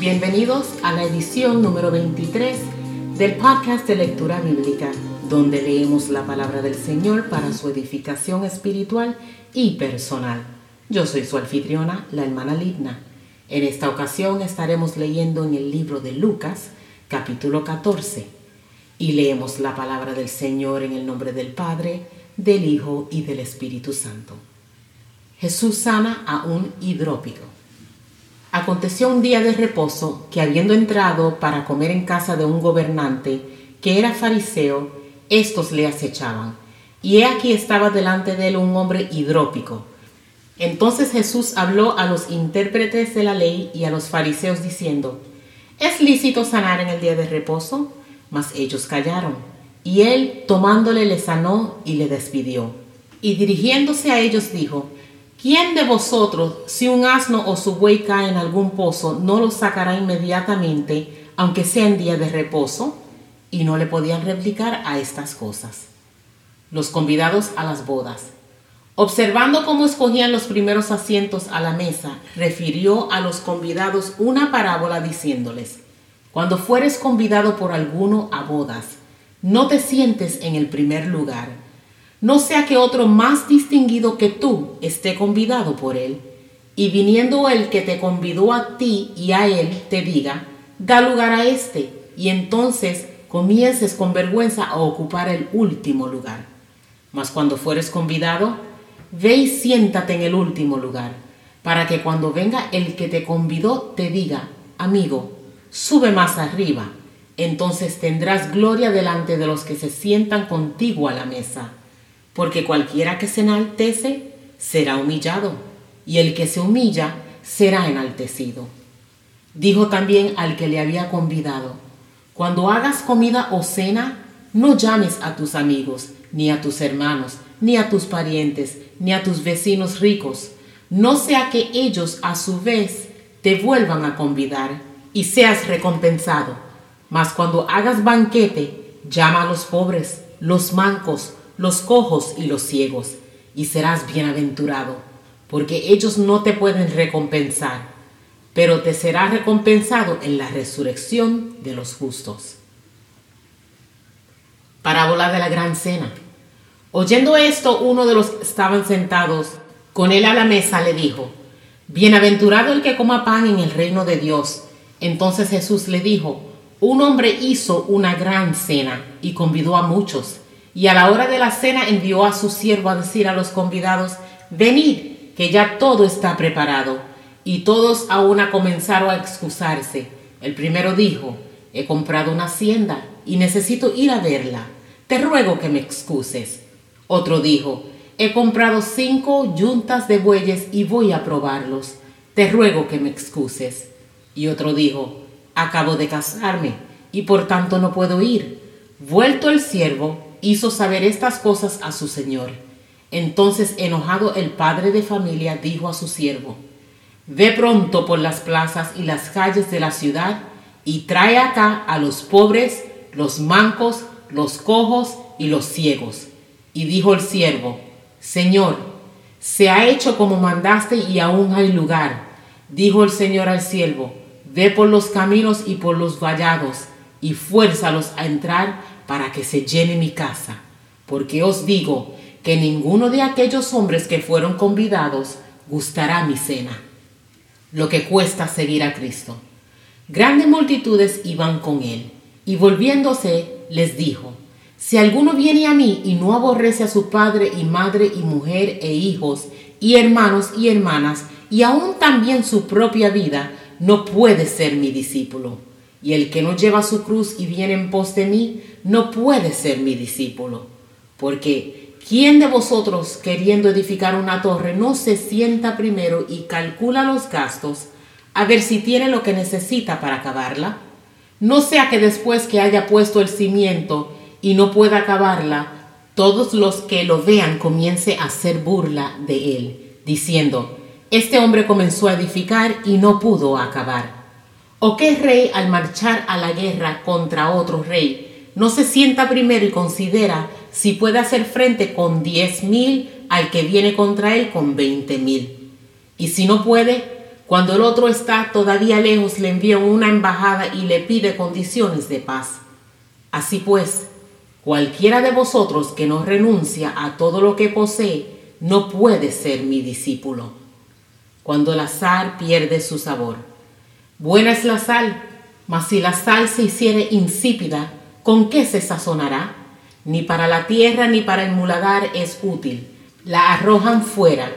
Bienvenidos a la edición número 23 del podcast de lectura bíblica, donde leemos la palabra del Señor para su edificación espiritual y personal. Yo soy su anfitriona, la hermana Ligna. En esta ocasión estaremos leyendo en el libro de Lucas, capítulo 14, y leemos la palabra del Señor en el nombre del Padre, del Hijo y del Espíritu Santo. Jesús sana a un hidrópico. Aconteció un día de reposo que habiendo entrado para comer en casa de un gobernante que era fariseo, estos le acechaban. Y he aquí estaba delante de él un hombre hidrópico. Entonces Jesús habló a los intérpretes de la ley y a los fariseos diciendo, ¿es lícito sanar en el día de reposo? Mas ellos callaron. Y él, tomándole, le sanó y le despidió. Y dirigiéndose a ellos dijo, ¿Quién de vosotros, si un asno o su buey cae en algún pozo, no lo sacará inmediatamente, aunque sea en día de reposo? Y no le podían replicar a estas cosas. Los convidados a las bodas. Observando cómo escogían los primeros asientos a la mesa, refirió a los convidados una parábola diciéndoles, Cuando fueres convidado por alguno a bodas, no te sientes en el primer lugar no sea que otro más distinguido que tú esté convidado por él, y viniendo el que te convidó a ti y a él, te diga, da lugar a este, y entonces comiences con vergüenza a ocupar el último lugar. Mas cuando fueres convidado, ve y siéntate en el último lugar, para que cuando venga el que te convidó te diga, amigo, sube más arriba, entonces tendrás gloria delante de los que se sientan contigo a la mesa porque cualquiera que se enaltece será humillado, y el que se humilla será enaltecido. Dijo también al que le había convidado, cuando hagas comida o cena, no llames a tus amigos, ni a tus hermanos, ni a tus parientes, ni a tus vecinos ricos, no sea que ellos a su vez te vuelvan a convidar y seas recompensado. Mas cuando hagas banquete, llama a los pobres, los mancos, los cojos y los ciegos, y serás bienaventurado, porque ellos no te pueden recompensar, pero te será recompensado en la resurrección de los justos. Parábola de la gran cena. Oyendo esto, uno de los que estaban sentados con él a la mesa le dijo, Bienaventurado el que coma pan en el reino de Dios. Entonces Jesús le dijo, Un hombre hizo una gran cena y convidó a muchos. Y a la hora de la cena envió a su siervo a decir a los convidados, venid, que ya todo está preparado. Y todos a una comenzaron a excusarse. El primero dijo, he comprado una hacienda y necesito ir a verla. Te ruego que me excuses. Otro dijo, he comprado cinco yuntas de bueyes y voy a probarlos. Te ruego que me excuses. Y otro dijo, acabo de casarme y por tanto no puedo ir. Vuelto el siervo, hizo saber estas cosas a su señor. Entonces, enojado el padre de familia, dijo a su siervo, Ve pronto por las plazas y las calles de la ciudad y trae acá a los pobres, los mancos, los cojos y los ciegos. Y dijo el siervo, Señor, se ha hecho como mandaste y aún hay lugar. Dijo el Señor al siervo, Ve por los caminos y por los vallados y fuérzalos a entrar para que se llene mi casa, porque os digo que ninguno de aquellos hombres que fueron convidados gustará mi cena. Lo que cuesta seguir a Cristo. Grandes multitudes iban con él, y volviéndose les dijo, si alguno viene a mí y no aborrece a su padre y madre y mujer e hijos y hermanos y hermanas, y aún también su propia vida, no puede ser mi discípulo. Y el que no lleva su cruz y viene en pos de mí, no puede ser mi discípulo. Porque ¿quién de vosotros queriendo edificar una torre no se sienta primero y calcula los gastos a ver si tiene lo que necesita para acabarla? No sea que después que haya puesto el cimiento y no pueda acabarla, todos los que lo vean comience a hacer burla de él, diciendo, este hombre comenzó a edificar y no pudo acabar. ¿O qué rey al marchar a la guerra contra otro rey no se sienta primero y considera si puede hacer frente con diez mil al que viene contra él con veinte mil? Y si no puede, Cuando el otro está todavía lejos, le envía una embajada y le pide condiciones de paz. Así pues, cualquiera de vosotros que no renuncia a todo lo que posee, no puede ser mi discípulo. Cuando la sal pierde su sabor. Buena es la sal, mas si la sal se hiciere insípida, ¿con qué se sazonará? Ni para la tierra ni para el muladar es útil. La arrojan fuera.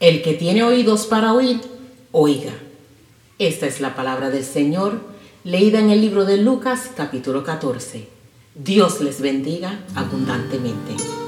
El que tiene oídos para oír, oiga. Esta es la palabra del Señor, leída en el libro de Lucas capítulo 14. Dios les bendiga abundantemente.